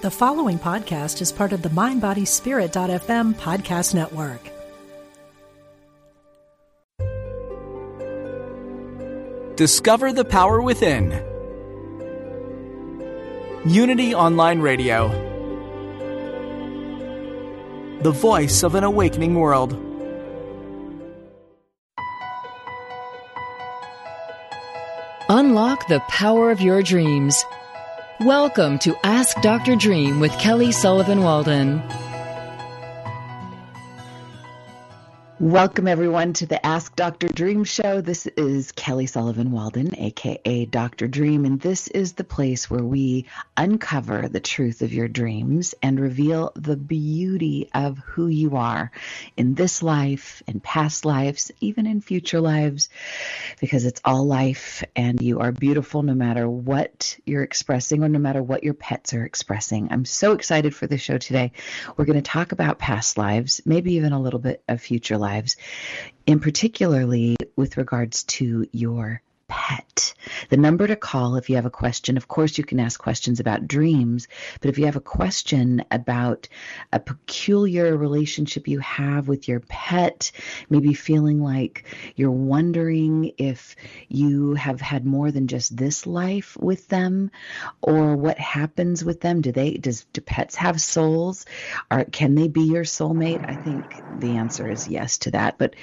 The following podcast is part of the MindBodySpirit.fm podcast network. Discover the power within. Unity Online Radio. The voice of an awakening world. Unlock the power of your dreams. Welcome to Ask Dr. Dream with Kelly Sullivan Walden. Welcome, everyone, to the Ask Dr. Dream show. This is Kelly Sullivan Walden, aka Dr. Dream, and this is the place where we uncover the truth of your dreams and reveal the beauty of who you are in this life, in past lives, even in future lives, because it's all life and you are beautiful no matter what you're expressing or no matter what your pets are expressing. I'm so excited for the show today. We're going to talk about past lives, maybe even a little bit of future lives lives, in particularly with regards to your pet. The number to call if you have a question, of course, you can ask questions about dreams, but if you have a question about a peculiar relationship you have with your pet, maybe feeling like you're wondering if you have had more than just this life with them or what happens with them, do they does do pets have souls? Or can they be your soulmate? I think the answer is yes to that. But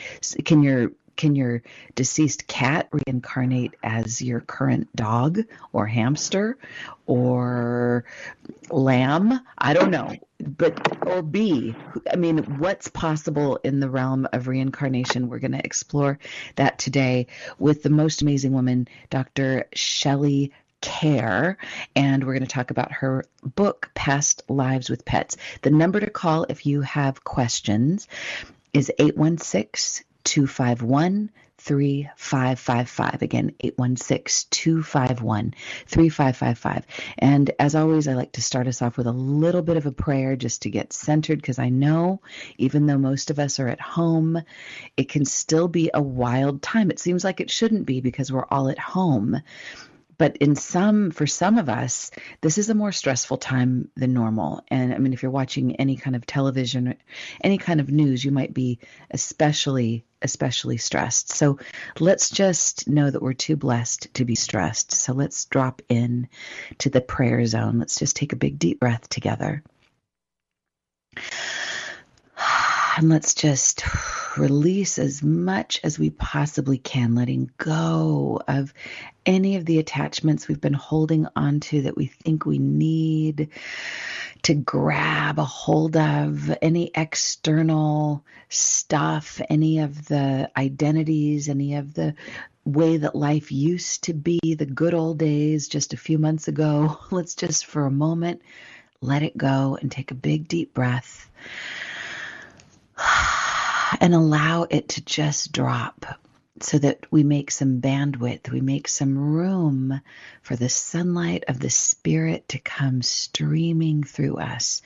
can your can your deceased cat reincarnate as your current dog or hamster or lamb? I don't know. But, or B, I mean, what's possible in the realm of reincarnation? We're going to explore that today with the most amazing woman, Dr. Shelley Kaehr, and we're going to talk about her book, Past Lives with Pets. The number to call if you have questions is 816 251 3555. Again, 816 251 3555. And as always, I like to start us off with a little bit of a prayer just to get centered because I know even though most of us are at home, it can still be a wild time. It seems like it shouldn't be because we're all at home but in some for some of us this is a more stressful time than normal. And i mean if you're watching any kind of television any kind of news you might be especially especially stressed. So let's just know that we're too blessed to be stressed. So let's drop in to the prayer zone. Let's just take a big deep breath together and let's just release as much as we possibly can, letting go of any of the attachments we've been holding onto that we think we need to grab a hold of, any external stuff, any of the identities, any of the way that life used to be, the good old days just a few months ago. Let's just for a moment let it go and take a big deep breath and allow it to just drop so that we make some bandwidth, we make some room for the sunlight of the Spirit to come streaming through us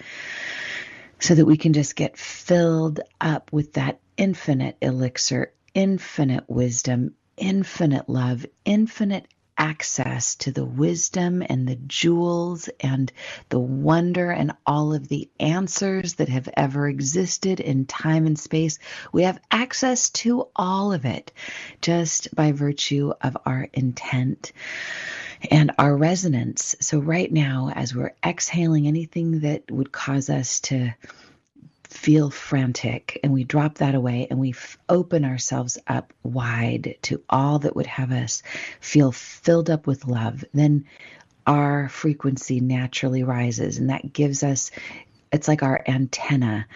so that we can just get filled up with that infinite elixir, infinite wisdom, infinite love, infinite access to the wisdom and the jewels and the wonder and all of the answers that have ever existed in time and space. We have access to all of it just by virtue of our intent and our resonance. So, right now, as we're exhaling anything that would cause us to feel frantic and we drop that away and we f- open ourselves up wide to all that would have us feel filled up with love, then our frequency naturally rises. And that gives us, it's like our antenna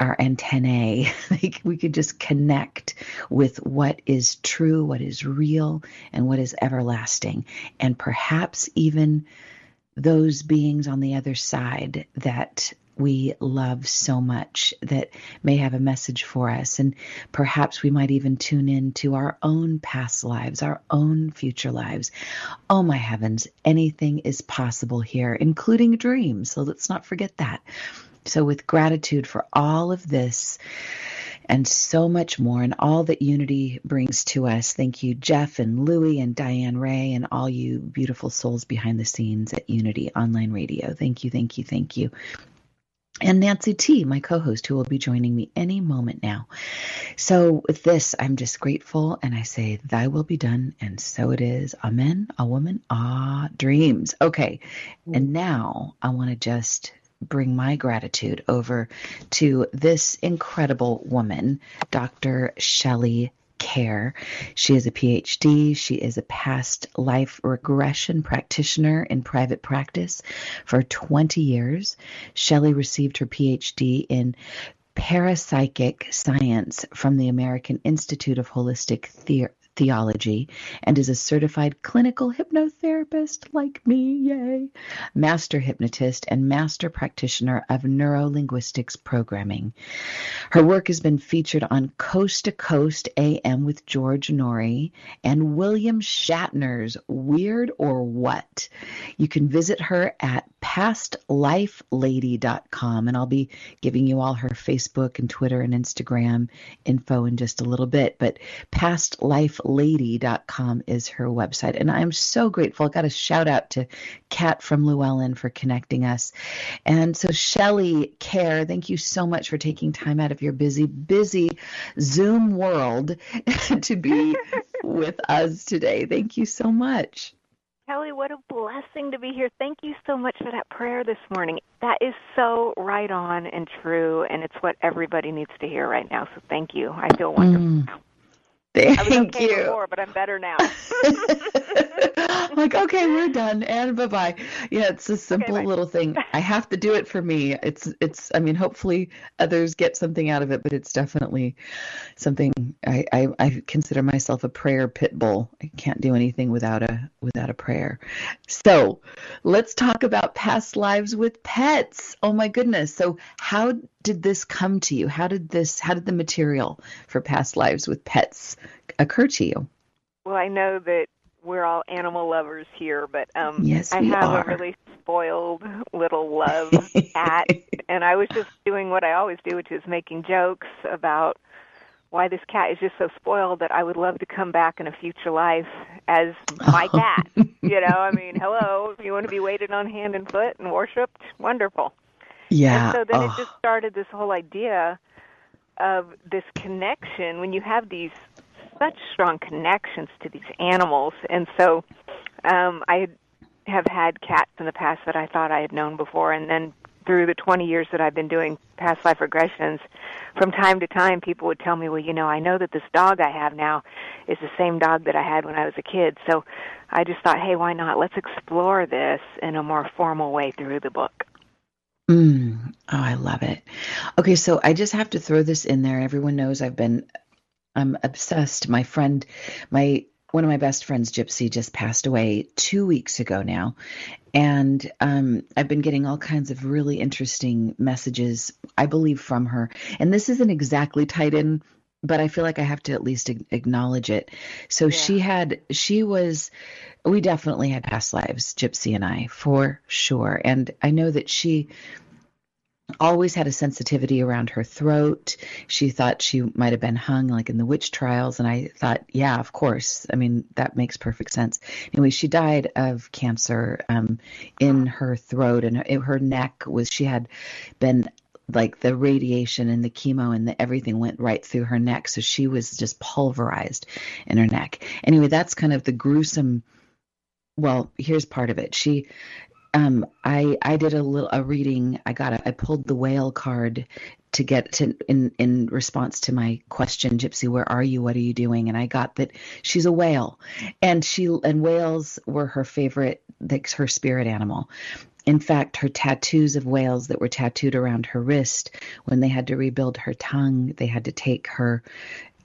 our antennae. like we could just connect with what is true, what is real, and what is everlasting. And perhaps even those beings on the other side that we love so much that may have a message for us. And perhaps we might even tune in to our own past lives, our own future lives. Oh, my heavens, anything is possible here, including dreams. So let's not forget that. So, with gratitude for all of this, and so much more, and all that unity brings to us. Thank you, Jeff and Louie and Diane Ray, and all you beautiful souls behind the scenes at Unity Online Radio. Thank you, thank you, thank you and Nancy T, my co host, who will be joining me any moment now. So, with this, I'm just grateful and I say, Thy will be done, and so it is. Amen. A woman, ah, dreams. Okay. And now I want to just bring my gratitude over to this incredible woman, Dr. Shelley Kaehr. She is a PhD. She is a past life regression practitioner in private practice for 20 years. Shelley received her PhD in parapsychic science from the American Institute of Holistic theology and is a certified clinical hypnotherapist like me, yay, master hypnotist, and master practitioner of neurolinguistics programming. Her work has been featured on Coast to Coast AM with George Noory and William Shatner's Weird or What. You can visit her at pastlifelady.com and I'll be giving you all her Facebook and Twitter and Instagram info in just a little bit, but pastlife lady.com is her website. And I'm so grateful. I got a shout out to Kat from Llewellyn for connecting us. And so, Shelley Kaehr, thank you so much for taking time out of your busy, busy Zoom world to be with us today. Thank you so much. Kelly, what a blessing to be here. Thank you so much for that prayer this morning. That is so right on and true, and it's what everybody needs to hear right now. So thank you. I feel wonderful. Mm. Thank I was okay you. Before, but I'm better now. like, okay, we're done, and bye bye. Yeah, it's a simple okay, little thing. I have to do it for me. It's it's. I mean, hopefully others get something out of it, but it's definitely something. I I, I consider myself a prayer pit bull. I can't do anything without a without a prayer. So, let's talk about past lives with pets. Oh my goodness. So, how did this come to you? How did this? How did the material for past lives with pets occur to you? Well, I know that we're all animal lovers here, but um, yes, I have are. a really spoiled little love cat, and I was just doing what I always do, which is making jokes about why this cat is just so spoiled that I would love to come back in a future life as my oh. cat. you know, I mean, hello, you want to be waited on hand and foot and worshipped? Wonderful. Yeah. And so then oh. it just started this whole idea of this connection when you have these such strong connections to these animals. And so um, I have had cats in the past that I thought I had known before, and then through the 20 years that I've been doing past life regressions, from time to time people would tell me, well, you know, I know that this dog I have now is the same dog that I had when I was a kid. So I just thought, hey, why not? Let's explore this in a more formal way through the book. Mm. Oh, I love it. Okay, so I just have to throw this in there. Everyone knows I've been I'm obsessed. My friend, my one of my best friends, Gypsy, just passed away two weeks ago now. And um, I've been getting all kinds of really interesting messages, I believe, from her. And this isn't exactly tied in, but I feel like I have to at least acknowledge it. So yeah. she had, she was, we definitely had past lives, Gypsy and I, for sure. And I know that she always had a sensitivity around her throat. She thought she might have been hung like in the witch trials. And I thought, yeah, of course. I mean, that makes perfect sense. Anyway, she died of cancer um, in her throat and her, her neck was, she had been like the radiation and the chemo and the everything went right through her neck. So she was just pulverized in her neck. Anyway, that's kind of the gruesome well, here's part of it. She um, I I did a little a reading. I got a, I pulled the whale card to get to in in response to my question, Gypsy, where are you? What are you doing? And I got that she's a whale, and she and whales were her favorite, like her spirit animal. In fact, her tattoos of whales that were tattooed around her wrist, when they had to rebuild her tongue, they had to take her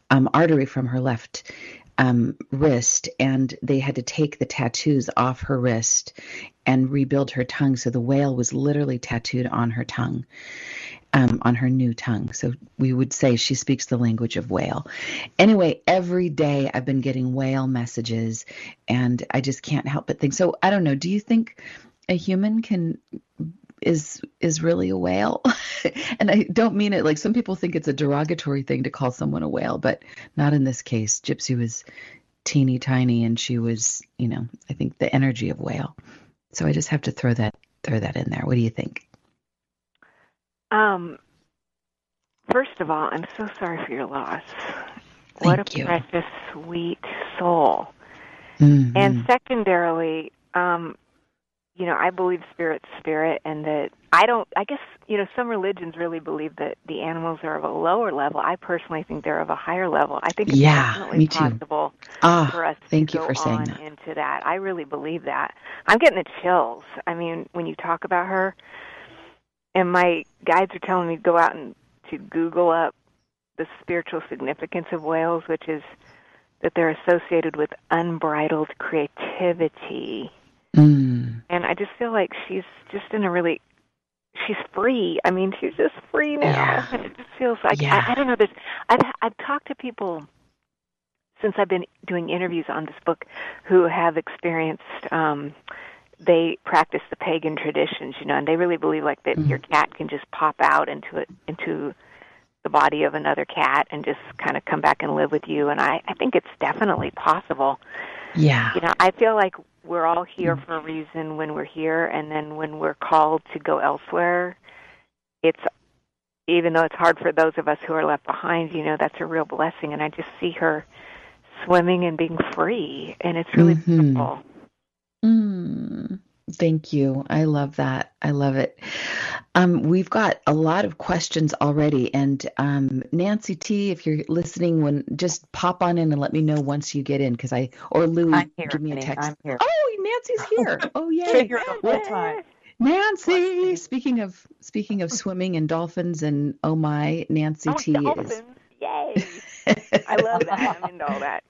um, artery from her left um, wrist, and they had to take the tattoos off her wrist and rebuild her tongue. So the whale was literally tattooed on her tongue, um, on her new tongue. So we would say she speaks the language of whale. Anyway, every day I've been getting whale messages, and I just can't help but think. So I don't know. Do you think a human can is is really a whale. and I don't mean it like some people think it's a derogatory thing to call someone a whale, but not in this case. Gypsy was teeny tiny and she was, you know, I think the energy of whale. So I just have to throw that throw that in there. What do you think? Um first of all, I'm so sorry for your loss. Thank what a you. precious, sweet soul. Mhm. And secondarily, um, you know, I believe spirit's spirit, and that I don't. I guess you know, some religions really believe that the animals are of a lower level. I personally think they're of a higher level. I think it's Yeah, definitely me too. possible ah, for us thank to you go for saying on that. into that. I really believe that. I'm getting the chills. I mean, when you talk about her, and my guides are telling me to go out and to Google up the spiritual significance of whales, which is that they're associated with unbridled creativity. Mm. And I just feel like she's just in a really she's free. I mean, she's just free now. Yeah. And it just feels like Yeah. I, I don't know. There's I've I've talked to people since I've been doing interviews on this book who have experienced um they practice the pagan traditions, you know, and they really believe like that your cat can just pop out into it into the body of another cat and just kind of come back and live with you and I I think it's definitely possible Yeah. you know, I feel like we're all here for a reason when we're here, and then when we're called to go elsewhere, it's even though it's hard for those of us who are left behind. You know, that's a real blessing, and I just see her swimming and being free, and it's really Mhm. beautiful. Mm, thank you. I love that. I love it. Um, we've got a lot of questions already, and um, Nancy T, if you're listening, when just pop on in and let me know once you get in, because I or Lou, I'm here, give me a text. I'm here. Oh, Nancy's here. Oh, yay! Figure out the time. Nancy. Speaking of speaking of swimming and dolphins and oh my, Nancy Oh, T is. dolphins! Yay! I love that. I'm into all that.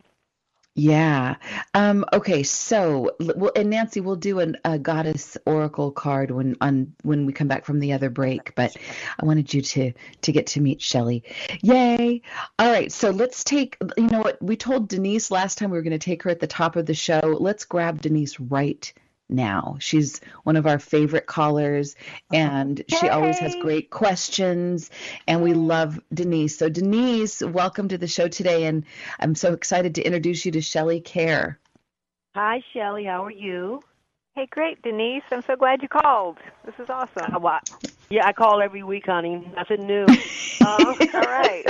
Yeah. Um, okay. So, well, and Nancy, we'll do an, a goddess oracle card when on when we come back from the other break. But I wanted you to to get to meet Shelley. Yay! All right. So let's take. You know what? We told Denise last time we were going to take her at the top of the show. Let's grab Denise right now. She's one of our favorite callers, and she always has great questions, and we love Denise. So, Denise, welcome to the show today, and I'm so excited to introduce you to Shelley Kaehr. Hi, Shelley. How are you? Hey, great, Denise. I'm so glad you called. This is awesome. Yeah, I call every week, honey. Nothing new. Uh, All right.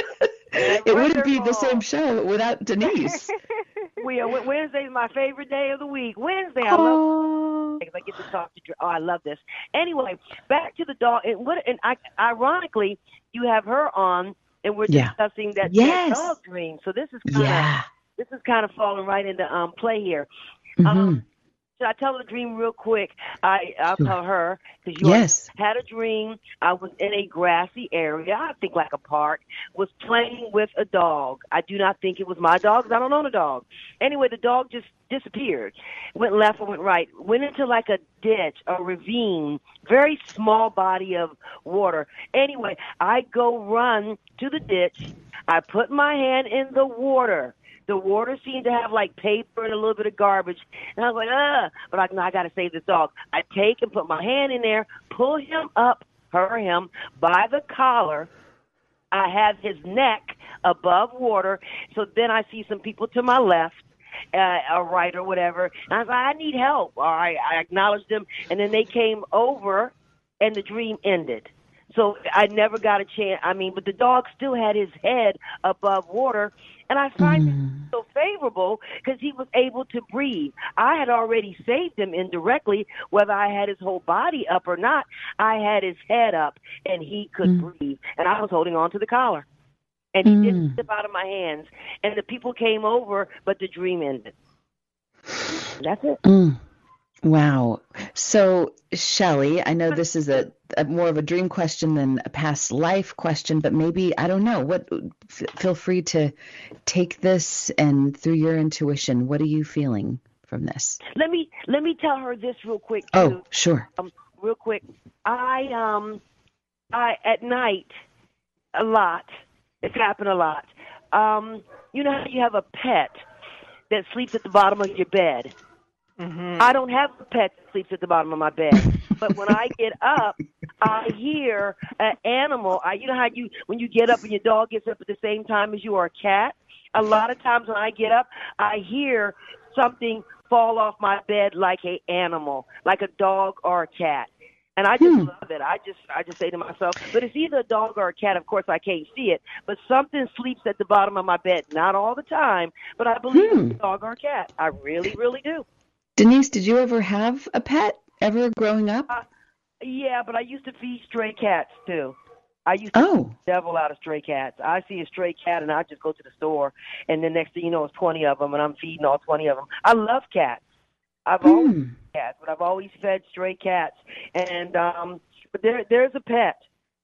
It wouldn't be the same show without Denise. we are, Wednesday's my favorite day of the week. Wednesday, I love because I get to talk to. Oh, I love this. Anyway, back to the dog. And what? And I, ironically, you have her on, and we're Yeah. discussing that, Yes. dog dream. So this is kind of yeah. this is kind of falling right into um play here. Mhm. Um, should I tell the dream real quick? I I'll Sure. tell her because you Yes. had a dream. I was in a grassy area, I think like a park, was playing with a dog. I do not think it was my dog 'cause I don't own a dog. Anyway, the dog just disappeared. Went left or went right. Went into like a ditch, a ravine, very small body of water. Anyway, I go run to the ditch. I put my hand in the water. The water seemed to have like paper and a little bit of garbage. And I was like, ah, but I, no, I got to save this dog. I take and put my hand in there, pull him up, her, him, by the collar. I have his neck above water. So then I see some people to my left, uh, a right or whatever. And I was like, I need help. All right. I acknowledged them. And then they came over and the dream ended. So I never got a chance. I mean, but the dog still had his head above water, and I find it mm. so favorable because he was able to breathe. I had already saved him indirectly, whether I had his whole body up or not. I had his head up, and he could mm. breathe, and I was holding on to the collar, and he didn't mm. slip out of my hands. And the people came over, but the dream ended. That's it. Wow. So, Shelley, I know this is a, a more of a dream question than a past life question, but maybe I don't know. What? F- feel free to take this and through your intuition, what are you feeling from this? Let me let me tell her this real quick too. Oh, sure. um, real quick. I um, I at night a lot. It's happened a lot. Um, you know how you have a pet that sleeps at the bottom of your bed. Mm-hmm. I don't have a pet that sleeps at the bottom of my bed. but when I get up, I hear an animal. I, you know how you when you get up and your dog gets up at the same time as you or a cat. A lot of times when I get up, I hear something fall off my bed like a animal, like a dog or a cat. And I just Hmm. love it. I just I just say to myself, but it's either a dog or a cat. Of course, I can't see it, but something sleeps at the bottom of my bed. Not all the time, but I believe Hmm. it's a dog or a cat. I really, really do. Denise, did you ever have a pet ever growing up? Yeah, but I used to feed stray cats too. I used to Oh, devil out of stray cats. I see a stray cat and I just go to the store, and the next thing you know, it's twenty of them, and I'm feeding all twenty of them. I love cats. I've always hmm. cats, but I've always fed stray cats. And um but there there's a pet.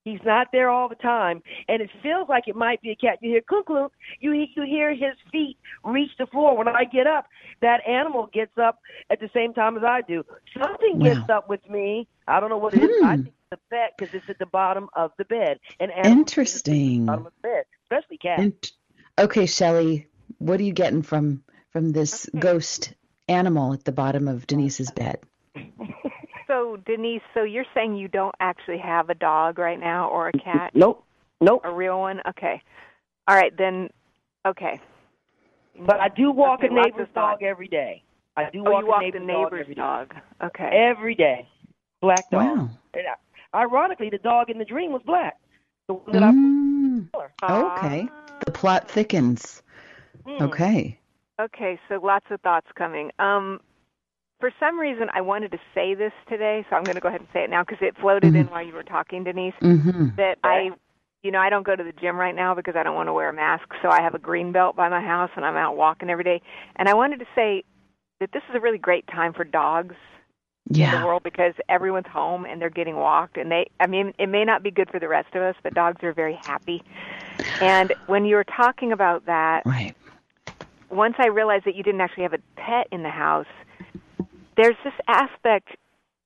He's not there all the time, and it feels like it might be a cat. You hear clunk. You you hear his feet reach the floor. When I get up, that animal gets up at the same time as I do. Something Wow. gets up with me. I don't know what it is. I Hmm. think it's a pet because it's at the bottom of the bed. And Interesting. bottom of the bed, especially cats. Int- okay, Shelley, what are you getting from from this Okay. ghost animal at the bottom of Denise's bed? So, Denise, so you're saying you don't actually have a dog right now or a cat? Nope, nope. A real one? Okay. All right, then. Okay. But I do walk Okay, a neighbor's of thought. dog every day. I do Oh, walk you walk a the neighbor's, dog neighbor's every day. dog. Okay. Every day. Black dog. Wow. And I- ironically, the dog in the dream was black. The one that I Mm, color. okay. The plot thickens. Mm. Okay. Okay, so lots of thoughts coming. Um, for some reason, I wanted to say this today, so I'm going to go ahead and say it now because it floated in Mhm. while you were talking, Denise. Mm-hmm. That I, you know, I don't go to the gym right now because I don't want to wear a mask. So I have a green belt by my house, and I'm out walking every day. And I wanted to say that this is a really great time for dogs in the world because everyone's home and they're getting walked and they I mean it may not be good for the rest of us but dogs are very happy. And when you were talking about that Right. once I realized that you didn't actually have a pet in the house, there's this aspect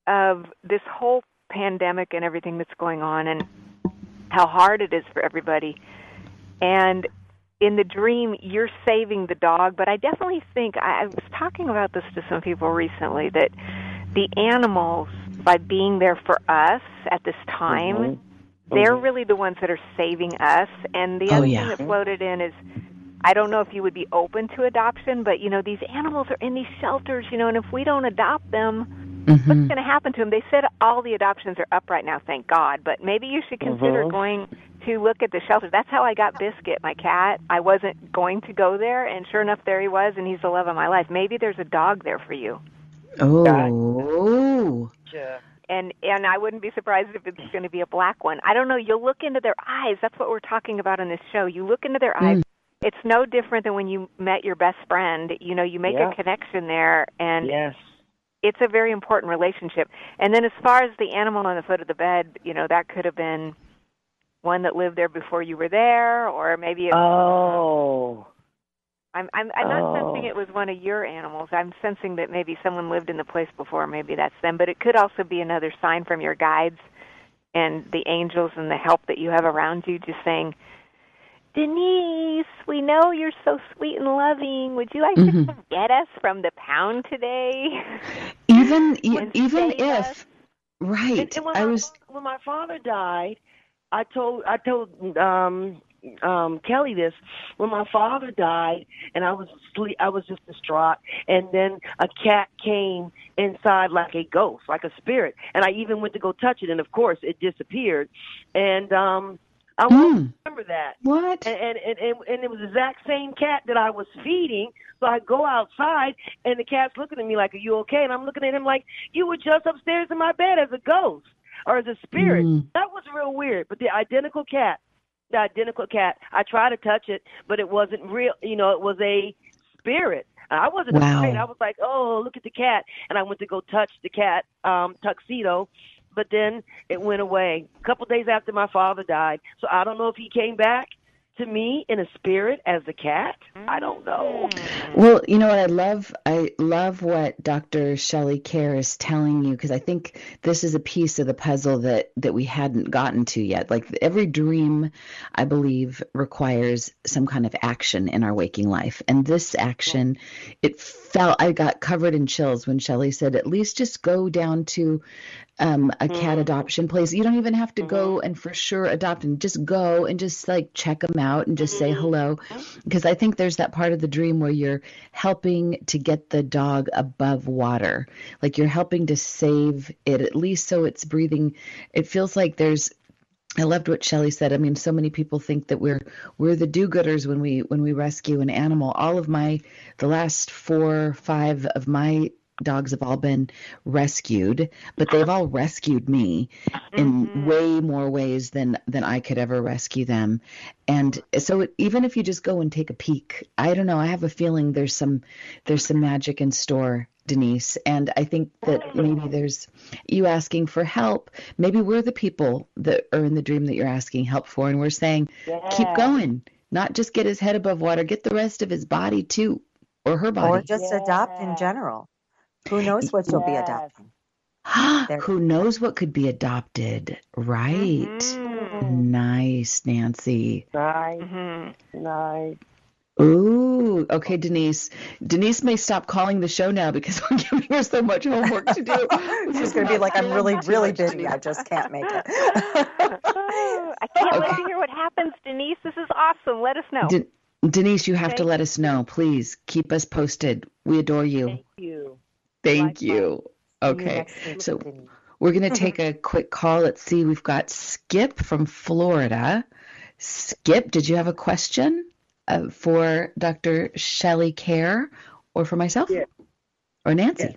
of this whole pandemic and everything that's going on and how hard it is for everybody. And in the dream, you're saving the dog, but I definitely think I, I was talking about this to some people recently that the animals, by being there for us at this time, Mhm. they're Mhm. really the ones that are saving us. And the Oh, other yeah. thing that floated in is I don't know if you would be open to adoption, but you know, these animals are in these shelters, you know, and if we don't adopt them, what's Mm-hmm. going to happen to them? They said all the adoptions are up right now, thank God, but maybe you should consider Mhm. going to look at the shelters. That's how I got Biscuit, my cat. I wasn't going to go there, and sure enough, there he was, and he's the love of my life. Maybe there's a dog there for you. Oh. Yeah. and and I wouldn't be surprised if it's going to be a black one. I don't know. You'll look into their eyes. That's what we're talking about on this show. You look into their eyes. Mm. It's no different than when you met your best friend. You know, you make Yeah. a connection there, and Yes. it's a very important relationship. And then as far as the animal on the foot of the bed, you know, that could have been one that lived there before you were there, or maybe it, Oh. I'm I'm I'm not sensing Oh. it was one of your animals. I'm sensing that maybe someone lived in the place before. Maybe that's them, but it could also be another sign from your guides and the angels and the help that you have around you, just saying, Denise, we know you're so sweet and loving. Would you like Mhm. to come get us from the pound today? Even e- even if us. right, And, and when I my, was when my father died, I told I told um um Kelly this when my father died and I was asleep I was just distraught and then a cat came inside like a ghost like a spirit and I even went to go touch it and of course it disappeared and um I Mm. remember that what? and, and and and and it was the exact same cat that I was feeding. So I go outside, and the cat's looking at me like, "Are you okay?" And I'm looking at him like, "You were just upstairs in my bed as a ghost or as a spirit." Mm. That was real weird. But the identical cat, the identical cat, I tried to touch it, but it wasn't real. You know, it was a spirit. And I wasn't Wow. afraid. I was like, "Oh, look at the cat!" And I went to go touch the cat um, tuxedo, but then it went away a couple days after my father died. So I don't know if he came back to me in a spirit as a cat. I don't know. Mm. Well, you know what I love? I love what Dr. Shelley Kaehr is telling you because I think this is a piece of the puzzle that that we hadn't gotten to yet. Like every dream, I believe, requires some kind of action in our waking life, and this action, it felt I got covered in chills when Shelley said, "At least just go down to um, a mm-hmm. cat adoption place. You don't even have to go mm-hmm. and for sure adopt and just go and just like check them out and just say mm-hmm. hello. Because I think there's that part of the dream where you're helping to get the dog above water. Like you're helping to save it, at least so it's breathing. It feels like there's I loved what Shelley said. I mean, so many people think that we're we're the do-gooders when we when we rescue an animal. All of my the last four, five of my dogs have all been rescued, but they've all rescued me in mm-hmm. way more ways than than I could ever rescue them. And so even if you just go and take a peek, I don't know, I have a feeling there's some there's some magic in store. Denise, and I think that maybe there's you asking for help. Maybe we're the people that are in the dream that you're asking help for, and we're saying, keep going, not just get his head above water, get the rest of his body too, or her body. Or just adopt in general. Who knows what you'll be adopting? Who knows what could be adopted? Right. Nice, Nancy. Nice, Mm-hmm. nice. Ooh, okay, Denise. Denise may stop calling the show now because we're giving her so much homework to do. She's going to be like, I'm really, really busy. I just can't make it. Oh, I can't wait to hear what happens, Denise. This is awesome. Let us know. De- Denise, you have to let us know, please. Keep us posted. We adore you. Thank you. Thank Likewise. you. See you Okay, next so Denise. we're going to take a quick call. Let's see. We've got Skip from Florida. Skip, did you have a question uh, for Dr. Shelley Kaehr or for myself? Yeah. Or Nancy?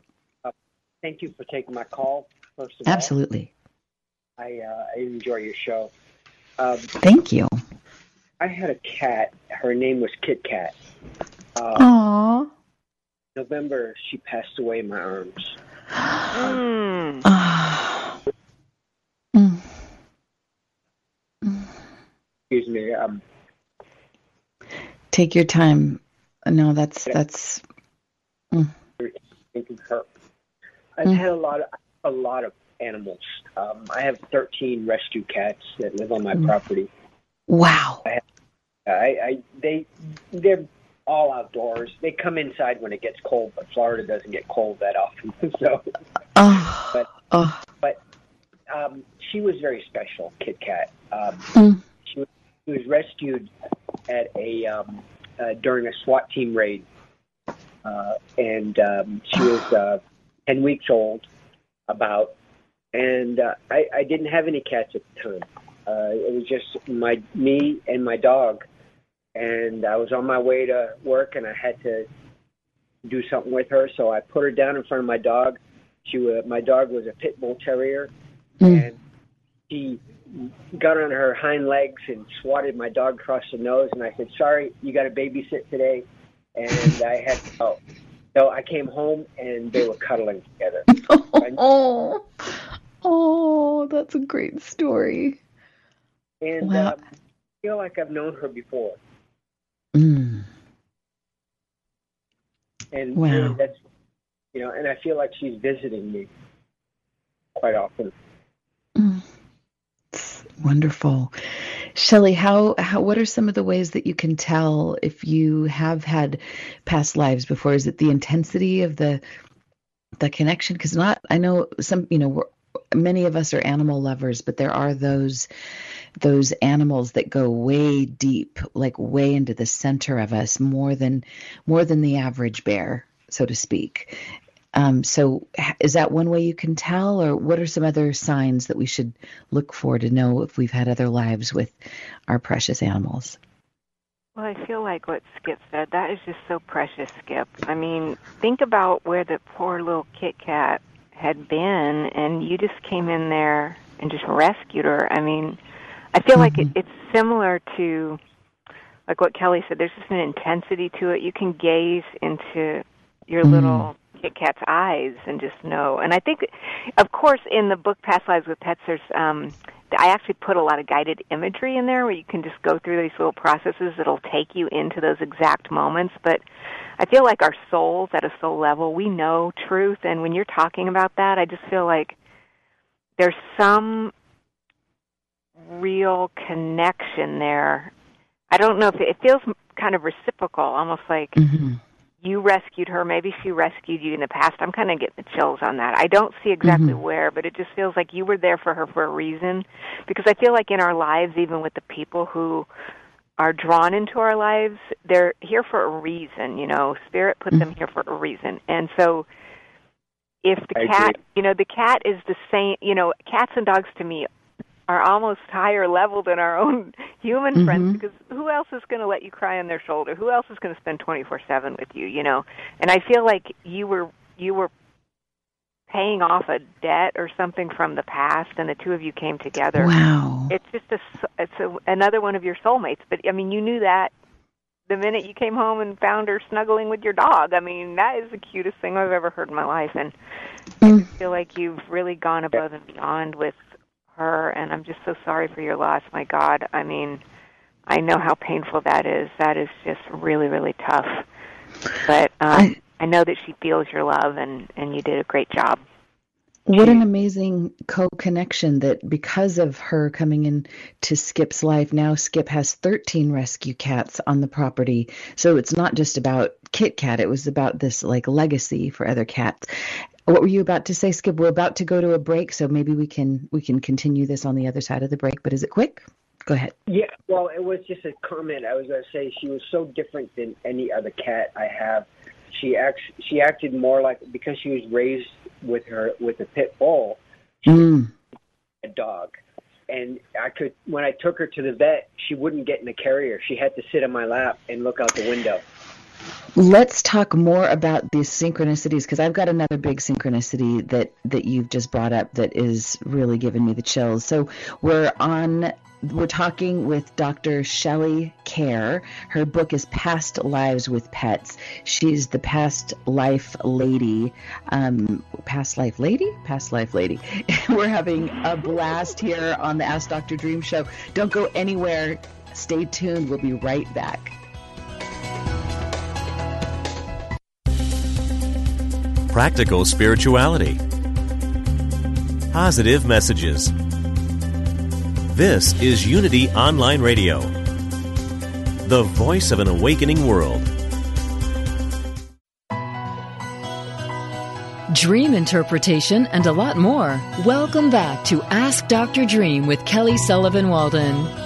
Thank you for taking my call. First of all, Absolutely. I uh, I enjoy your show. Um, Thank you. I had a cat. Her name was Kit Kat. Uh, Aww. November, she passed away in my arms. Mm. Mm. Excuse me. Um, Take your time. No, that's that's thinking her. I've Mm. had a lot of a lot of animals. Um, I have 13 rescue cats that live on my Mm. property. wow. I, I they they're all outdoors. They come inside when it gets cold, but Florida doesn't get cold that often. so Oh. But- oh. um, she was very special, Kit Kat. Um, Mm. she, was, she was rescued at a um, uh, during a SWAT team raid, uh, and um, she was uh, ten weeks old, about. And uh, I, I didn't have any cats at the time. Uh, it was just my me and my dog, and I was on my way to work, and I had to do something with her, so I put her down in front of my dog. She was, my dog was a pit bull terrier, Mm. and she got on her hind legs and swatted my dog across the nose. And I said, "Sorry, you got to babysit today," and I had to go. So I came home and they were cuddling together. Oh. Oh, that's a great story. And Wow. um, I feel like I've known her before. Mm. And Wow. really that's, you know, and I feel like she's visiting me quite often. Mm. Wonderful. Shelley, how, how what are some of the ways that you can tell if you have had past lives before? Is it the intensity of the the connection? Because not, I know some, you know, we're, many of us are animal lovers, but there are those those animals that go way deep, like way into the center of us, more than more than the average bear, so to speak. Um, so, is that one way you can tell, or what are some other signs that we should look for to know if we've had other lives with our precious animals? Well, I feel like what Skip said, that is just so precious, Skip. I mean, think about where the poor little Kit Kat had been, and you just came in there and just rescued her. I mean, I feel like it, it's similar to, like what Kelly said, there's just an intensity to it. You can gaze into your Mhm. little Kit Kat's eyes and just know. And I think, of course, in the book Past Lives with Pets, there's um, I actually put a lot of guided imagery in there where you can just go through these little processes that'll take you into those exact moments. But I feel like our souls at a soul level, we know truth, and when you're talking about that, I just feel like there's some real connection there. I don't know if it, it feels kind of reciprocal, almost like Mm-hmm. You rescued her, maybe she rescued you in the past. I'm kind of getting the chills on that. I don't see exactly Mhm. where, but it just feels like you were there for her for a reason. Because I feel like in our lives, even with the people who are drawn into our lives, they're here for a reason. You know, Spirit put them here for a reason. And so, if the I cat, agree. you know, the cat is the same. You know, cats and dogs to me are almost higher level than our own human friends Mhm. because who else is going to let you cry on their shoulder? Who else is going to spend 24/7 with you, you know? And I feel like you were you were paying off a debt or something from the past and the two of you came together. Wow. It's just a s- it's a, another one of your soulmates, but I mean you knew that the minute you came home and found her snuggling with your dog. I mean, that is the cutest thing I've ever heard in my life and Mm. feel like you've really gone above and beyond with her and I'm just so sorry for your loss. My God. I mean, I know how painful that is. That is just really, really tough. But um I- I, know that she feels your love and and you did a great job. What an amazing co-connection that because of her coming in to Skip's life, now Skip has 13 rescue cats on the property. So it's not just about Kit Kat, it was about this like legacy for other cats. What were you about to say, Skip? We're about to go to a break, so maybe we can we can continue this on the other side of the break, but is it quick? Go ahead. Yeah, well, it was just a comment. I was going to say she was so different than any other cat I have. She act she acted more like because she was raised with her with a pit bull, Mm. a dog, and I could when I took her to the vet, she wouldn't get in the carrier. She had to sit on my lap and look out the window. Let's talk more about these synchronicities because I've got another big synchronicity that that you've just brought up that is really giving me the chills. So we're on we're talking with Dr. Shelley Kaehr. Her book is Past Lives with Pets. She's the past life lady. Um, past life lady? Past life lady. we're having a blast here on the Ask Dr. Dream show. Don't go anywhere. Stay tuned. We'll be right back. Practical spirituality, positive messages. This is Unity Online Radio, the voice of an awakening world. Dream interpretation and a lot more. Welcome back to Ask Dr. Dream with Kelly Sullivan Walden.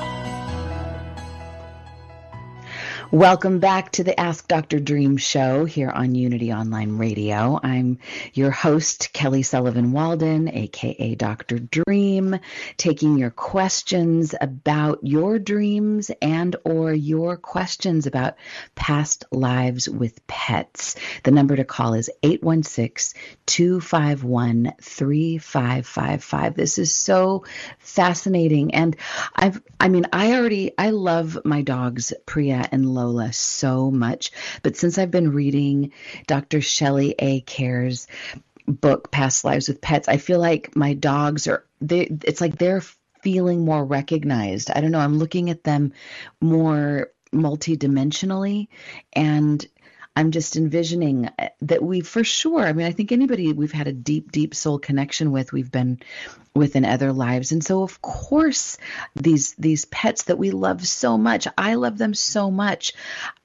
Welcome back to the Ask Dr. Dream show here on Unity Online Radio. I'm your host, Kelly Sullivan Walden, aka Dr. Dream, taking your questions about your dreams and or your questions about past lives with pets. The number to call is 816-251-3555. This is so fascinating and I've I mean I already I love my dogs Priya and Lola so much, but since I've been reading Dr. Shelley A. Kaehr's book Past Lives with Pets, I feel like my dogs are they it's like they're feeling more recognized. I don't know, I'm looking at them more multidimensionally and I'm just envisioning uh, that we, for sure, I mean, I think anybody we've had a deep, deep soul connection with, we've been within other lives. And so, of course, these, these pets that we love so much, I love them so much.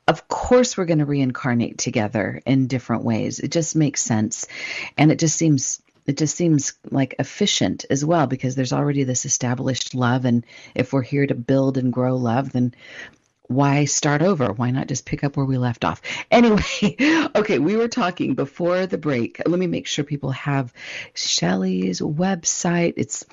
Of course, we're going to reincarnate together in different ways. It just makes sense. And it just seems it just seems like efficient as well because there's already this established love and if we're here to build and grow love then why start over? Why not just pick up where we left off? Anyway okay we were talking before the break. Let me make sure people have Shelley's website. It's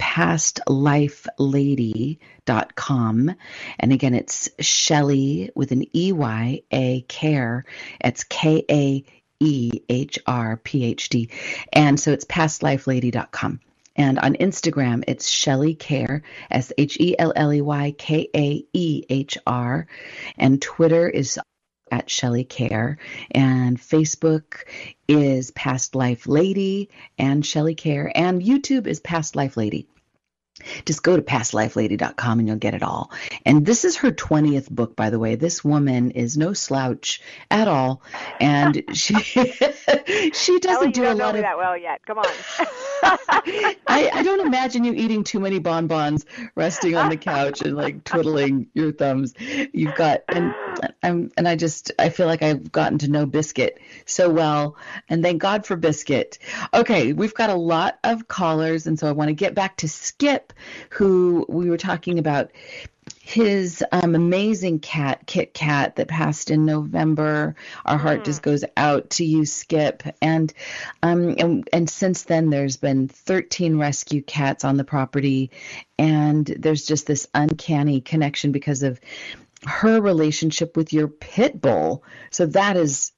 pastlifelady.com and again it's Shelley with an E Y A Kaehr. It's K A E H R P H D. And so it's pastlifelady.com. And on Instagram, it's Shelley Kaehr, S H E L L E Y K A E H R. And Twitter is at Shelley Kaehr. And Facebook is Past Life Lady and Shelley Kaehr. And YouTube is Past Life Lady. Just go to pastlifelady.com and you'll get it all. And this is her 20th book, by the way. This woman is no slouch at all. And she she doesn't Ellie, do a lot of that well yet. Come on. I, I don't imagine you eating too many bonbons, resting on the couch and like twiddling your thumbs. You've got and I'm and I just I feel like I've gotten to know Biscuit so well, and thank God for Biscuit. Okay, we've got a lot of callers, and so I want to get back to Skip, who we were talking about his um, amazing cat, Kit Kat, that passed in November. Our heart just goes out to you, Skip. And, um, and and since then, there's been 13 rescue cats on the property, and there's just this uncanny connection because of her relationship with your pit bull. So that is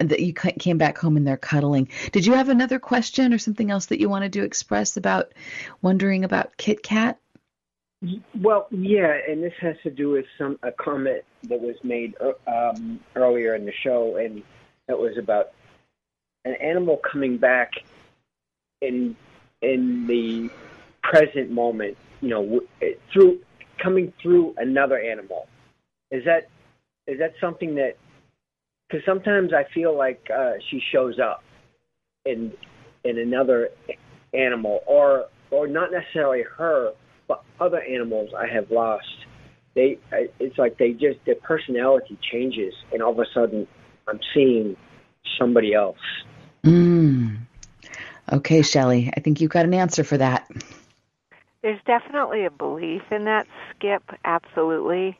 that you came back home and they're cuddling. Did you have another question or something else that you wanted to express about wondering about Kit Kat? Well, yeah, and this has to do with some a comment that was made um, earlier in the show, and that was about an animal coming back in in the present moment. You know, through coming through another animal. Is that is that something that? Because sometimes I feel like uh, she shows up in in another animal, or or not necessarily her, but other animals I have lost, they it's like they just their personality changes, and all of a sudden I'm seeing somebody else. Mm. Okay, Shelley, I think you've got an answer for that. There's definitely a belief in that, Skip. Absolutely.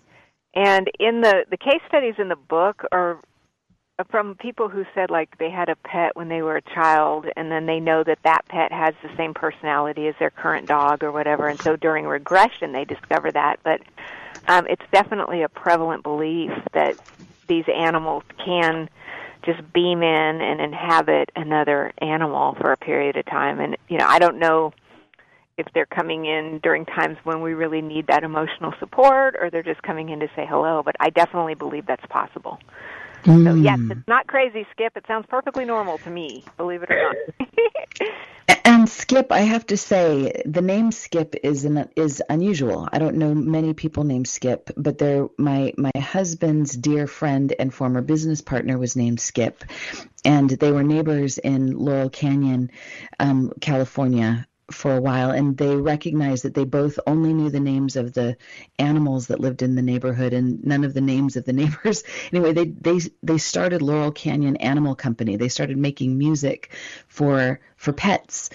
And in the the case studies in the book are from people who said like they had a pet when they were a child and then they know that that pet has the same personality as their current dog or whatever. And so during regression they discover that. But um it's definitely a prevalent belief that these animals can just beam in and inhabit another animal for a period of time. And you know I don't know if they're coming in during times when we really need that emotional support or they're just coming in to say hello but I definitely believe that's possible. Mm. So yes, it's not crazy, Skip. It sounds perfectly normal to me, believe it or not. and Skip, I have to say, the name Skip is an, is unusual. I don't know many people named Skip, but there my my husband's dear friend and former business partner was named Skip, and they were neighbors in Laurel Canyon, um, California for a while and they recognized that they both only knew the names of the animals that lived in the neighborhood and none of the names of the neighbors. Anyway they they they started Laurel Canyon Animal Company. They started making music for for pets.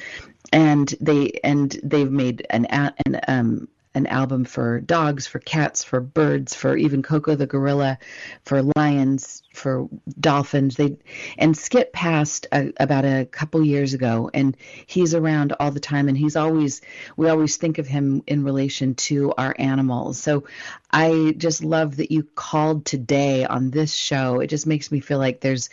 And they and they've made an an um an album for dogs, for cats, for birds, for even Koko the gorilla, for lions, for dolphins. They and Skip passed a, about a couple years ago, and he's around all the time, and he's always we always think of him in relation to our animals. So I just love that you called today on this show. It just makes me feel like there's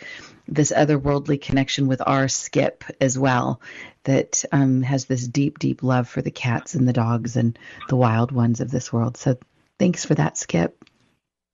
this otherworldly connection with our Skip as well that um, has this deep, deep love for the cats and the dogs and the wild ones of this world. So thanks for that, Skip.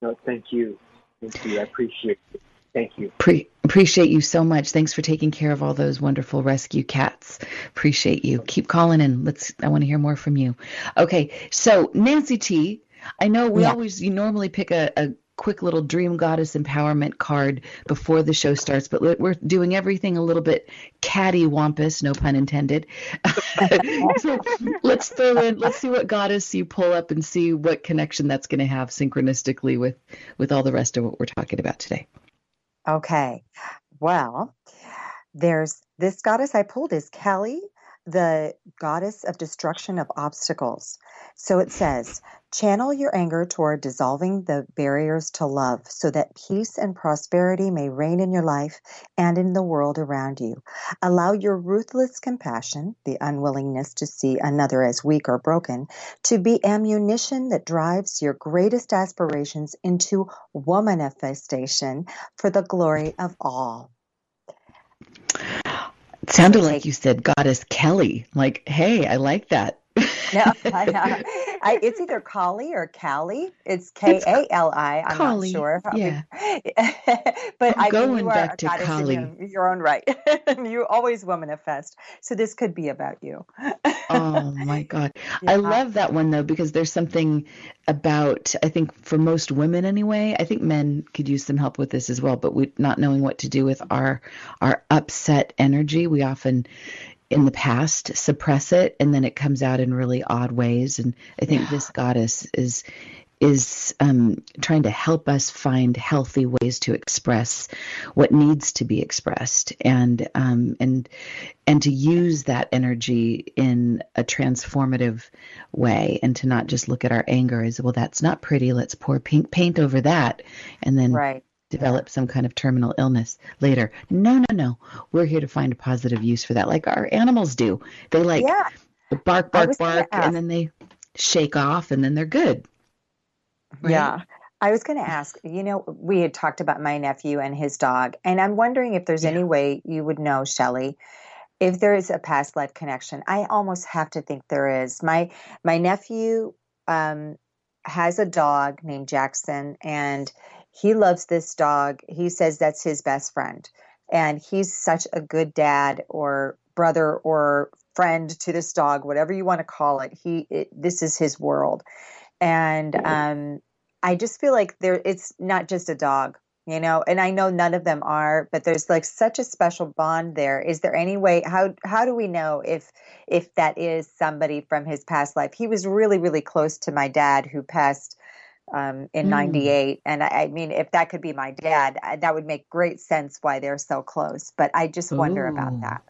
No, thank you. Thank you. I appreciate it. Thank you. Pre- appreciate you so much. Thanks for taking care of all those wonderful rescue cats. Appreciate you. Keep calling in. Let's. I want to hear more from you. Okay, so Nancy T. I know we yeah. always you normally pick a, a quick little dream goddess empowerment card before the show starts, but we're doing everything a little bit cattywampus, no pun intended. so let's throw in, let's see what goddess you pull up and see what connection that's going to have synchronistically with with all the rest of what we're talking about today. Okay, well, there's this goddess I pulled is Kali, the goddess of destruction of obstacles. So it says, channel your anger toward dissolving the barriers to love so that peace and prosperity may reign in your life and in the world around you. Allow your ruthless compassion, the unwillingness to see another as weak or broken, to be ammunition that drives your greatest aspirations into womanifestation for the glory of all. It sounded like you said Goddess Kelly. Like, hey, I like that. No, I, I, it's either Kali or Cali. It's K A L I. I'm Kali, not sure. Yeah. but I'm I going you are back to Kali. your, your own right. you always will manifest. So this could be about you. oh my god i love that one though because there's something about i think for most women anyway i think men could use some help with this as well but we not knowing what to do with our our upset energy we often in the past suppress it and then it comes out in really odd ways. And i think this goddess is is um, trying to help us find healthy ways to express what needs to be expressed. And um, and and to use that energy in a transformative way and to not just look at our anger as well that's not pretty let's pour pink paint over that. And then Right. Develop some kind of terminal illness later no no no we're here to find a positive use for that like our animals do they like Yeah. bark bark bark and then they shake off and then they're good right? Yeah. I was going to ask, you know, we had talked about my nephew and his dog, and I'm wondering if there's Yeah. any way you would know, Shelley, if there is a past life connection. I almost have to think there is. My my nephew um, has a dog named Jackson, and he loves this dog. He says that's his best friend, and he's such a good dad or brother or friend to this dog, whatever you want to call it. He it, this is his world, and um, I just feel like there it's not just a dog, you know, and I know none of them are, but there's like such a special bond there. Is there any way how how do we know if if that is somebody from his past life? He was really really close to my dad who passed um, in Mm. 98 and I, I mean if that could be my dad I- that would make great sense why they're so close but i just wonder Ooh. about that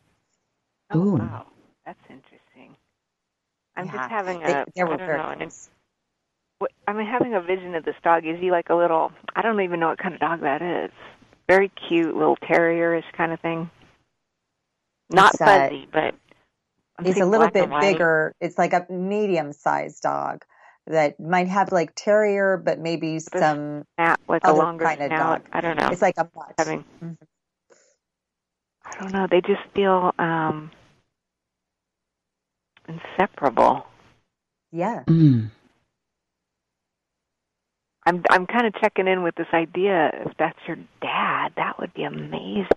Oh, Ooh. wow. That's interesting. I'm Yeah. just having They- a, they were I don't very know, an, close. what, I'm having a vision of this dog. Is he like a little, I don't even know what kind of dog that is. Very cute, little terrierish kind of thing. Not It's, uh, fuzzy, but I'm It's a little bit bigger. It's like a medium sized dog that might have like terrier, but maybe But- some. Snout, like a longer kind of snout. dog. I don't know. It's like a mutt. having, Mhm. I don't know. They just feel um inseparable. Yeah. Mm. I'm I'm kind of checking in with this idea. If that's your dad, that would be amazing.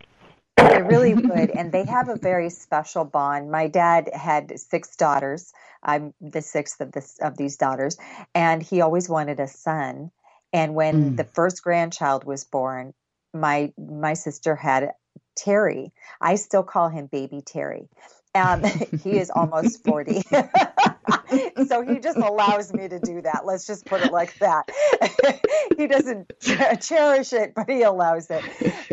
They really would. And they have a very special bond. My dad had six daughters. I'm the sixth of this of these daughters. And he always wanted a son. And when Mm. the first grandchild was born, my my sister had Terry. I still call him baby Terry. Um, he is almost 40. so he just allows me to do that. Let's just put it like that. he doesn't cherish it, but he allows it.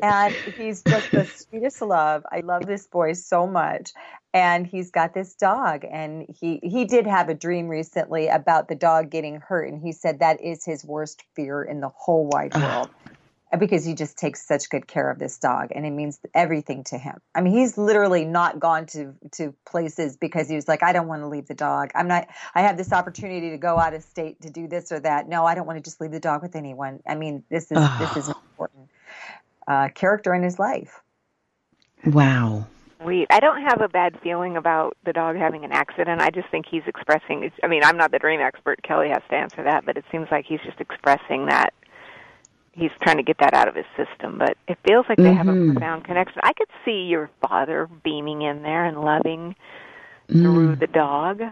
And he's just the sweetest love. I love this boy so much. And he's got this dog and he he did have a dream recently about the dog getting hurt and he said that is his worst fear in the whole wide world because he just takes such good care of this dog and it means everything to him. I mean, he's literally not gone to to places because he was like, I don't want to leave the dog. I'm not. I have this opportunity to go out of state to do this or that. No, I don't want to just leave the dog with anyone. I mean, this is this is an important uh, character in his life. wow Sweet. I don't have a bad feeling about the dog having an accident. I just think he's expressing. I mean, I'm not the dream expert. Kelly has to answer that, but it seems like he's just expressing that he's trying to get that out of his system. But it feels like they have a Mhm. profound connection. I could see your father beaming in there and loving through Mm. the dog.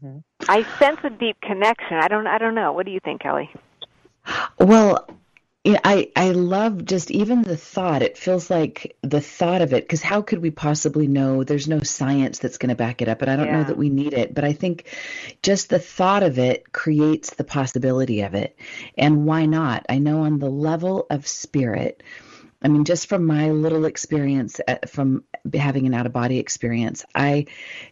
hmm I sense a deep connection. I don't. I don't know. What do you think, Kelly? Well, yeah, I I love just even the thought. It feels like the thought of it because how could we possibly know? There's no science that's going to back it up, and I don't know that we need it. But I think just the thought of it creates the possibility of it, and why not? I know on the level of spirit. I mean, just from my little experience uh, from having an out of body experience, I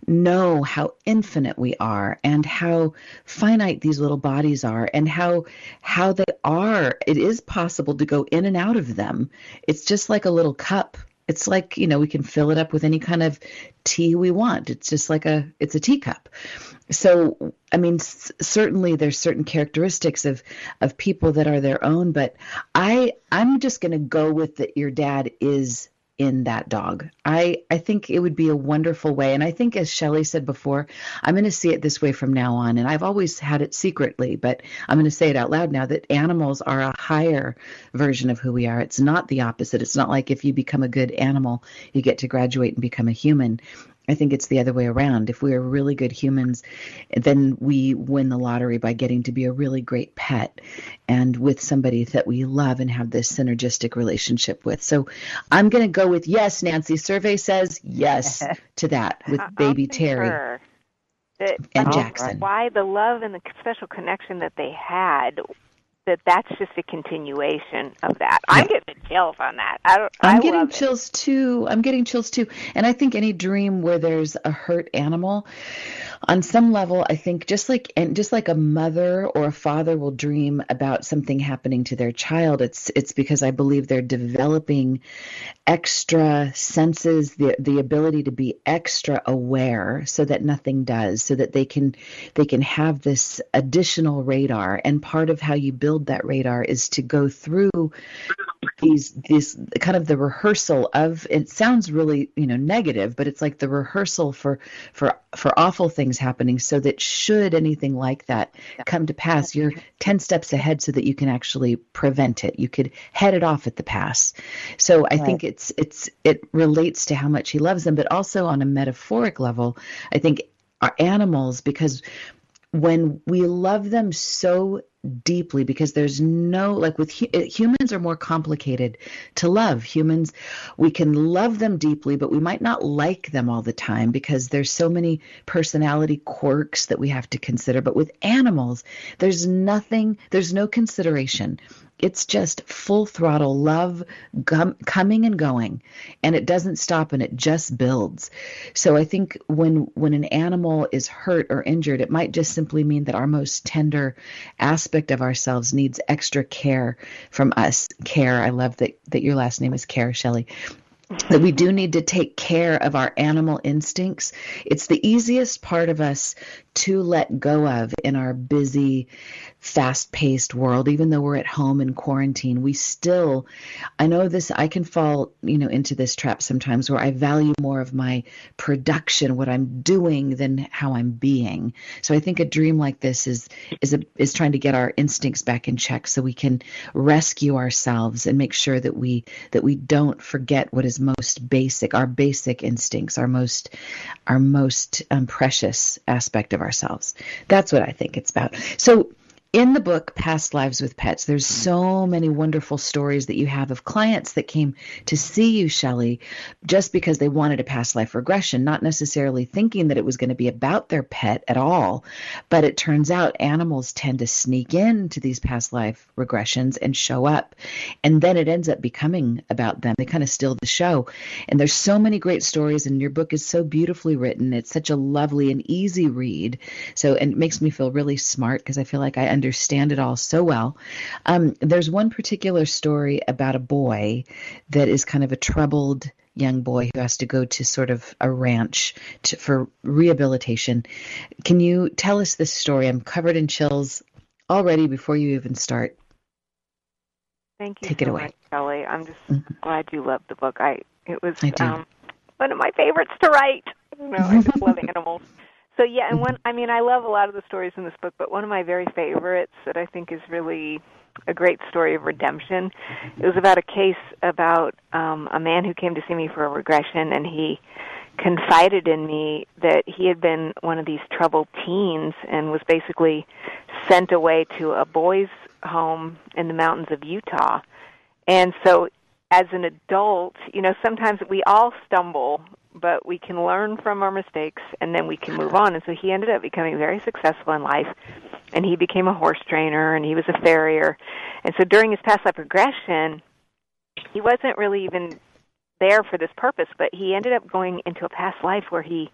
know how infinite we are and how finite these little bodies are and how how they are. It is possible to go in and out of them. It's just like a little cup. It's like, you know, we can fill it up with any kind of tea we want. It's just like a it's a teacup. So, I mean, certainly there's certain characteristics of of people that are their own, but I I'm just going to go with that your dad is in that dog. I, I think it would be a wonderful way. And I think, as Shelley said before, I'm going to see it this way from now on. And I've always had it secretly, but I'm going to say it out loud now that animals are a higher version of who we are. It's not the opposite. It's not like if you become a good animal, you get to graduate and become a human. I think it's the other way around. If we are really good humans, then we win the lottery by getting to be a really great pet and with somebody that we love and have this synergistic relationship with. So I'm going to go with yes, Nancy. Survey says yes to that with uh-huh, baby Terry. That, and oh, Jackson. Why the love and the special connection that they had that that's just a continuation of that. I'm getting chills on that. I don't, I'm I getting chills too. I'm getting chills too. And I think any dream where there's a hurt animal, on some level, I think just like and just like a mother or a father will dream about something happening to their child, it's it's because I believe they're developing extra senses, the the ability to be extra aware, so that nothing does, so that they can they can have this additional radar. And part of how you build that radar is to go through these these kind of the rehearsal of it sounds really you know negative but it's like the rehearsal for for for awful things happening so that should anything like that come to pass you're 10 steps ahead so that you can actually prevent it. You could head it off at the pass. So i think it's it's it relates to how much he loves them but also on a metaphoric level i think our animals because when we love them so deeply because there's no like with humans are more complicated to love. Humans we can love them deeply but we might not like them all the time because there's so many personality quirks that we have to consider. But with animals there's nothing there's no consideration it's just full throttle love gum, coming and going and it doesn't stop and it just builds. So i think when when an animal is hurt or injured it might just simply mean that our most tender aspect of ourselves needs extra Kaehr from us. Care. I love that that your last name is care shelley that we do need to take care of our animal instincts. It's the easiest part of us to let go of in our busy, fast paced world. Even though we're at home in quarantine, we still, I know this, I can fall, you know, into this trap sometimes where I value more of my production, what I'm doing, than how I'm being. So I think a dream like this is, is, a, is trying to get our instincts back in check so we can rescue ourselves and make sure that we, that we don't forget what is most basic, our basic instincts, our most, our most um, precious aspect of ourselves. That's what I think it's about. So in the book past lives with pets there's mm-hmm. so many wonderful stories that you have of clients that came to see you shelley just because they wanted a past life regression not necessarily thinking that it was going to be about their pet at all. But it turns out animals tend to sneak into these past life regressions and show up and then it ends up becoming about them. They kind of steal the show. And there's so many great stories and your book is so beautifully written. It's such a lovely and easy read. So and it makes me feel really smart because i feel like i understand it all so well. Um, there's one particular story about a boy that is kind of a troubled young boy who has to go to sort of a ranch to, for rehabilitation. Can you tell us this story? I'm covered in chills already before you even start. Thank you Take so it away. much, Kelly. I'm just Mhm. glad you loved the book. I it was um, one of my favorites to write. You know, I just love animals. So yeah, and one I mean I love a lot of the stories in this book, but one of my very favorites that I think is really a great story of redemption. It was about a case about um a man who came to see me for a regression and he confided in me that he had been one of these troubled teens and was basically sent away to a boys home in the mountains of Utah. And so as an adult, you know, sometimes we all stumble, but we can learn from our mistakes and then we can move on. And so he ended up becoming very successful in life and he became a horse trainer and he was a farrier. And so during his past life regression, he wasn't really even there for this purpose, but he ended up going into a past life where he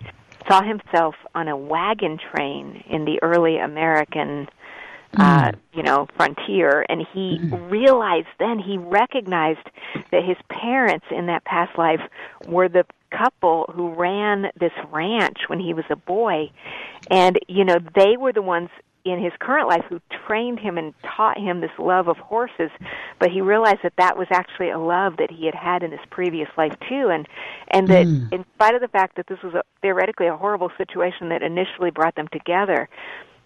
saw himself on a wagon train in the early American uh, you know, frontier. And he realized then, he recognized that his parents in that past life were the couple who ran this ranch when he was a boy. And, you know, they were the ones in his current life who trained him and taught him this love of horses but he realized that that was actually a love that he had had in his previous life too and and that Mm. in spite of the fact that this was a, theoretically a horrible situation that initially brought them together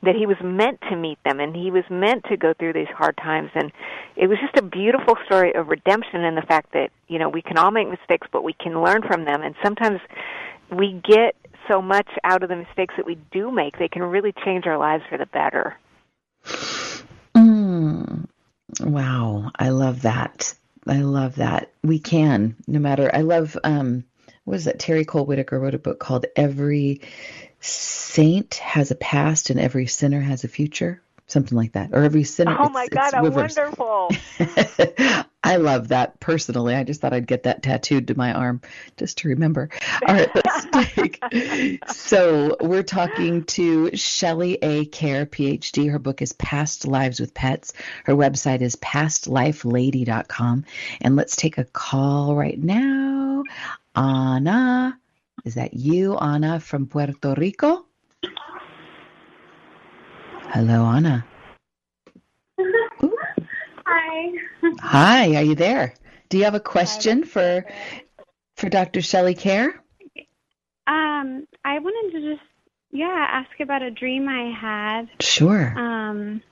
that he was meant to meet them and he was meant to go through these hard times and it was just a beautiful story of redemption and the fact that you know we can all make mistakes but we can learn from them and sometimes we get so much out of the mistakes that we do make they can really change our lives for the better Mm. Wow, I love that. I love that. We can, no matter. I love. Um, what is that? Terry Cole Whittaker wrote a book called "Every Saint Has a Past and Every Sinner Has a Future," something like that, or every sinner. oh my it's god how reversed. wonderful I love that personally. I just thought I'd get that tattooed to my arm just to remember. All right, let's take. So we're talking to Shelley A. Kaehr, PhD. Her book is Past Lives with Pets. Her website is pastlifelady.com. And let's take a call right now. Anna, is that you, Anna from Puerto Rico? Hello, Anna. Hi. Hi, are you there? Do you have a question for for Dr. Shelley Kaehr? Um, I wanted to just yeah ask about a dream I had. Sure. Um,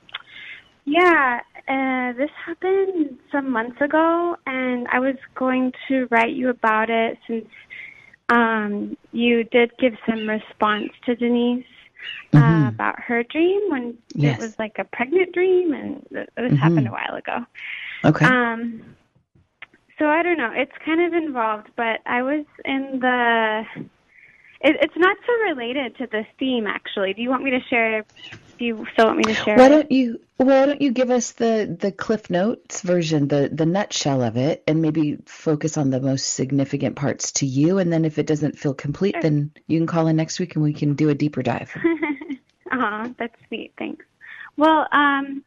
yeah, uh, this happened some months ago, and I was going to write you about it since um, you did give some response to Denise uh, Mhm. about her dream when Yes. it was like a pregnant dream, and th- this Mhm. happened a while ago. Okay. Um, so I don't know. It's kind of involved, but I was in the. It, it's not so related to this theme, actually. Do you want me to share? Do you still want me to share? Why don't you why don't you give us the the Cliff Notes version, the the nutshell of it, and maybe focus on the most significant parts to you, and then if it doesn't feel complete, then you can call in next week and we can do a deeper dive. Aw, that's sweet. Thanks. Well, um,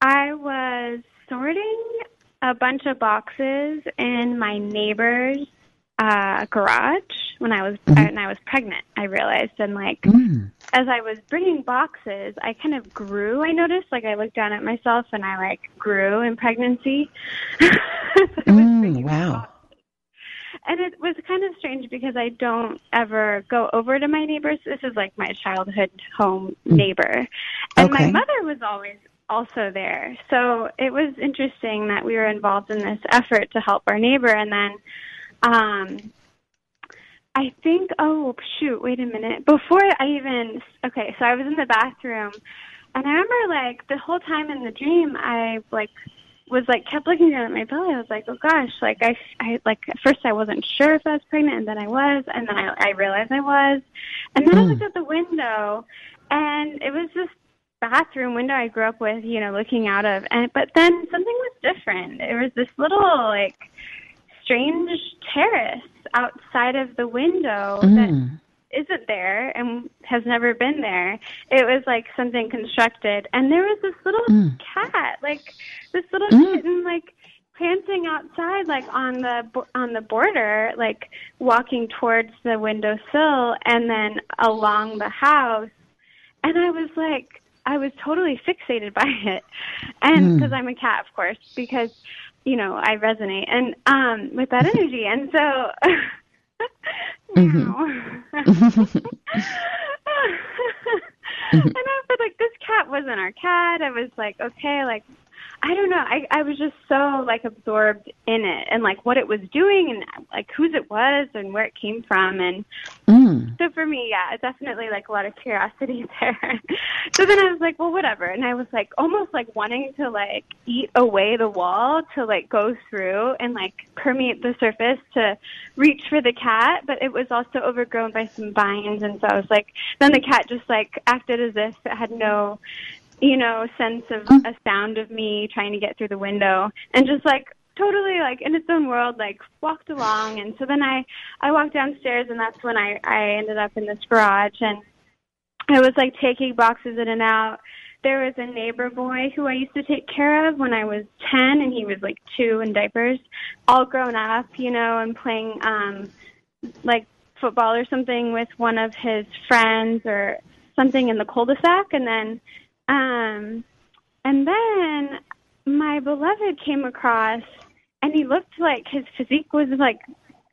I was sorting a bunch of boxes in my neighbor's uh, garage when I was and I was pregnant. I realized, and like Mm. As I was bringing boxes, I kind of grew. I noticed, like I looked down at myself, and I like grew in pregnancy. Mm, wow. And it was kind of strange because I don't ever go over to my neighbors. This is like my childhood home neighbor. And my mother was always also there. So it was interesting that we were involved in this effort to help our neighbor. And then um, I think, oh, shoot, wait a minute. Before I even, okay, so I was in the bathroom. And I remember like the whole time in the dream, I like was like kept looking down at my belly. I was like, oh gosh, like I, I like at first I wasn't sure if I was pregnant, and then I was, and then I, I realized I was, and then I hmm. looked out the window, and it was this bathroom window I grew up with, you know, looking out of, and but then something was different. It was this little like strange terrace outside of the window that Mm. isn't there and has never been there. It was like something constructed, and there was this little Mm. cat, like this little Mm. kitten, like panting outside, like on the on the border, like walking towards the windowsill, and then along the house. And I was like, I was totally fixated by it, and Mm. because I'm a cat, of course, because you know I resonate and um with that energy, and so. Know. And I was like, this cat wasn't our cat. I was like, okay, like, I don't know. I I was just so like absorbed in it and like what it was doing and like whose it was and where it came from and Mm. so for me, yeah, definitely like a lot of curiosity there. so then I was like, well, whatever. And I was like almost like wanting to like eat away the wall to like go through and like permeate the surface to reach for the cat, but it was also overgrown by some vines. And so I was like, then the cat just like acted as if it had no, you know, sense of a sound of me trying to get through the window and just like totally like in its own world like walked along. And so then i i walked downstairs and that's when i i ended up in this garage and i was like taking boxes in and out. There was a neighbor boy who i used to take care of when i was ten and he was like two in diapers all grown up you know and playing um like football or something with one of his friends or something in the cul-de-sac, and then um, and then my beloved came across, and he looked like his physique was like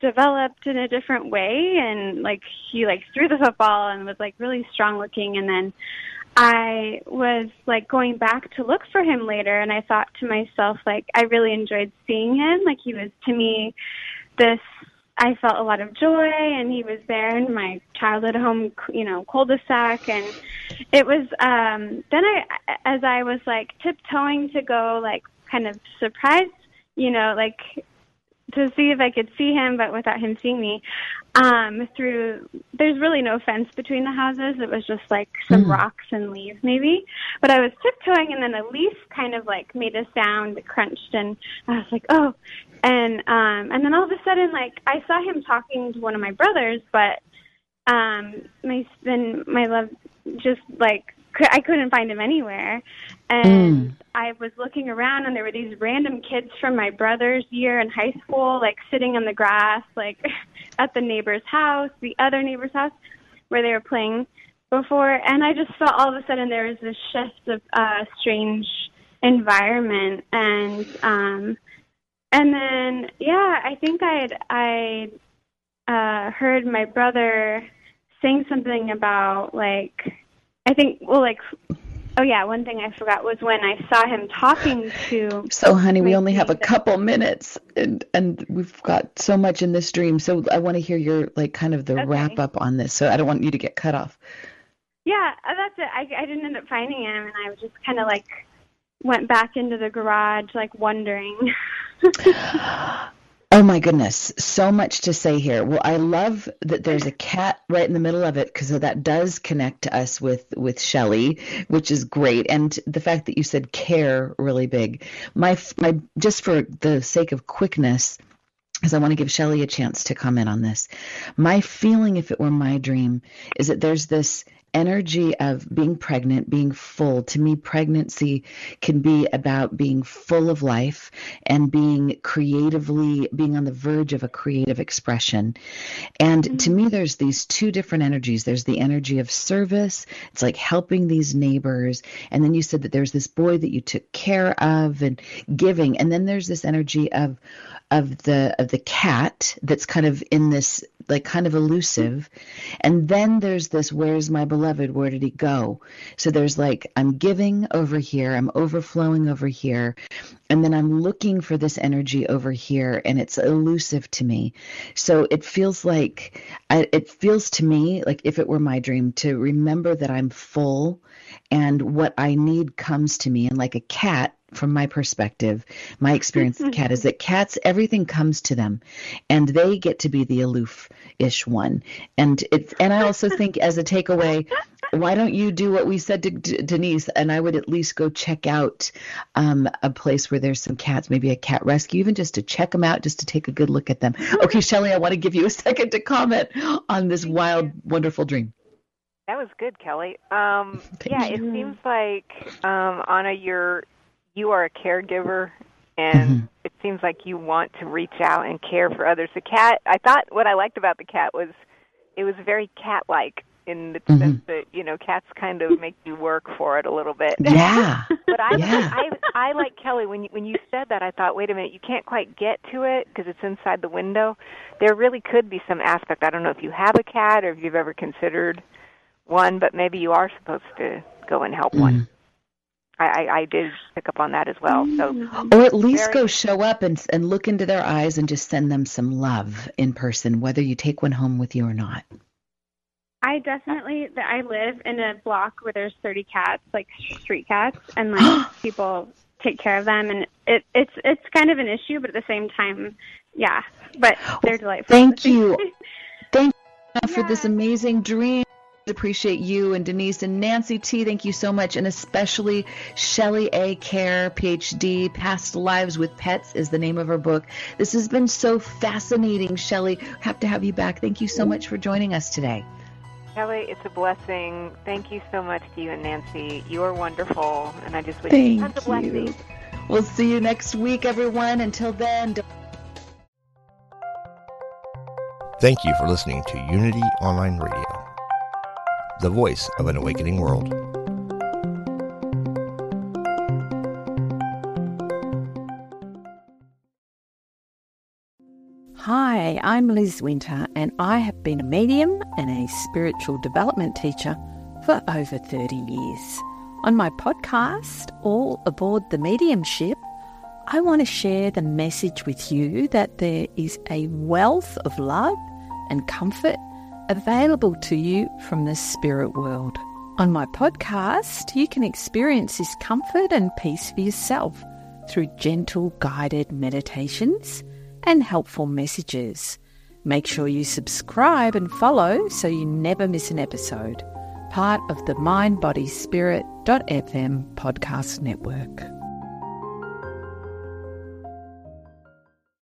developed in a different way and like he like threw the football and was like really strong looking. And then I was like going back to look for him later and I thought to myself like I really enjoyed seeing him. Like he was to me this I felt a lot of joy and he was there in my childhood home you know cul-de-sac and it was um then I as I was like tiptoeing to go like kind of surprise you know like to see if I could see him, but without him seeing me. Um, through there's really no fence between the houses. It was just like some mm. rocks and leaves, maybe. But I was tiptoeing, and then a leaf kind of like made a sound, it crunched, and I was like, oh. And um, and then all of a sudden, like I saw him talking to one of my brothers, but um, my then my love just like I couldn't find him anywhere. And mm. I was looking around and there were these random kids from my brother's year in high school, like sitting on the grass, like at the neighbor's house, the other neighbor's house, where they were playing before. And I just felt all of a sudden there was this shift of uh, strange environment. And, um, and then, yeah, I think I'd, I, uh, heard my brother saying something about like, I think, well, like, oh yeah, one thing I forgot was when I saw him talking to. So, honey, we only have a couple minutes, and and we've got so much in this dream. So, I want to hear your like kind of the okay. wrap up on this. So, I don't want you to get cut off. Yeah, uh, that's it. I I didn't end up finding him, and I was just kind of like went back into the garage, like wondering. Oh my goodness, so much to say here. Well, I love that there's a cat right in the middle of it because that does connect to us with with Shelley, which is great, and the fact that you said care really big. My my just for the sake of quickness, because I want to give Shelley a chance to comment on this. My feeling, if it were my dream, is that there's this energy of being pregnant, being full. To me, pregnancy can be about being full of life and being creatively, being on the verge of a creative expression. And mm-hmm. to me, there's these two different energies. There's the energy of service, it's like helping these neighbors. And then you said that there's this boy that you took care of and giving. And then there's this energy of, of the of the cat that's kind of in this like kind of elusive and then there's this where's my beloved where did he go? So there's like i'm giving over here i'm overflowing over here and then i'm looking for this energy over here and it's elusive to me. So it feels like I, it feels to me like if it were my dream to remember that i'm full and what i need comes to me and like a cat from my perspective, my experience with cat is that cats, everything comes to them and they get to be the aloof ish one. And it's, and I also think as a takeaway, why don't you do what we said to D- Denise? And I would at least go check out um, a place where there's some cats, maybe a cat rescue, even just to check them out, just to take a good look at them. Okay, Shelley, I want to give you a second to comment on this wild, wonderful dream. That was good, Kelly. Um, yeah, it seems like um, Anna, you're you are a caregiver and mm-hmm. it seems like you want to reach out and care for others. The cat, I thought what I liked about the cat was it was very cat-like in the mm-hmm. sense that you know cats kind of make you work for it a little bit. Yeah. but I, yeah. I I like Kelly when you when you said that I thought wait a minute you can't quite get to it because it's inside the window. There really could be some aspect. I don't know if you have a cat or if you've ever considered one, but maybe you are supposed to go and help mm-hmm. one. I, I, did pick up on that as well. So, or at least very... go show up and and look into their eyes and just send them some love in person, whether you take one home with you or not. I definitely. I live in a block where there's 30 cats, like street cats, and like people take care of them, and it it's it's kind of an issue, but at the same time, yeah. But they're delightful. Thank you. Thank you for this amazing dream appreciate you and Denise and Nancy T. Thank you so much. And especially Shelley A. Kaehr, PhD, Past Lives with Pets is the name of her book. This has been so fascinating, Shelley. Have to have you back. Thank you so much for joining us today. Kelly, it's a blessing. Thank you so much to you and Nancy. You are wonderful, and I just wish Thank you tons of blessings. We'll see you next week, everyone. Until then. Thank you for listening to Unity Online Radio the voice of an awakening world. Hi, I'm Liz Winter, and I have been a medium and a spiritual development teacher for over 30 years. On my podcast, All Aboard the Mediumship, I want to share the message with you that there is a wealth of love and comfort available to you from the spirit world. On my podcast, you can experience this comfort and peace for yourself through gentle guided meditations and helpful messages. Make sure you subscribe and follow so you never miss an episode. Part of the mindbodyspirit.fm podcast network.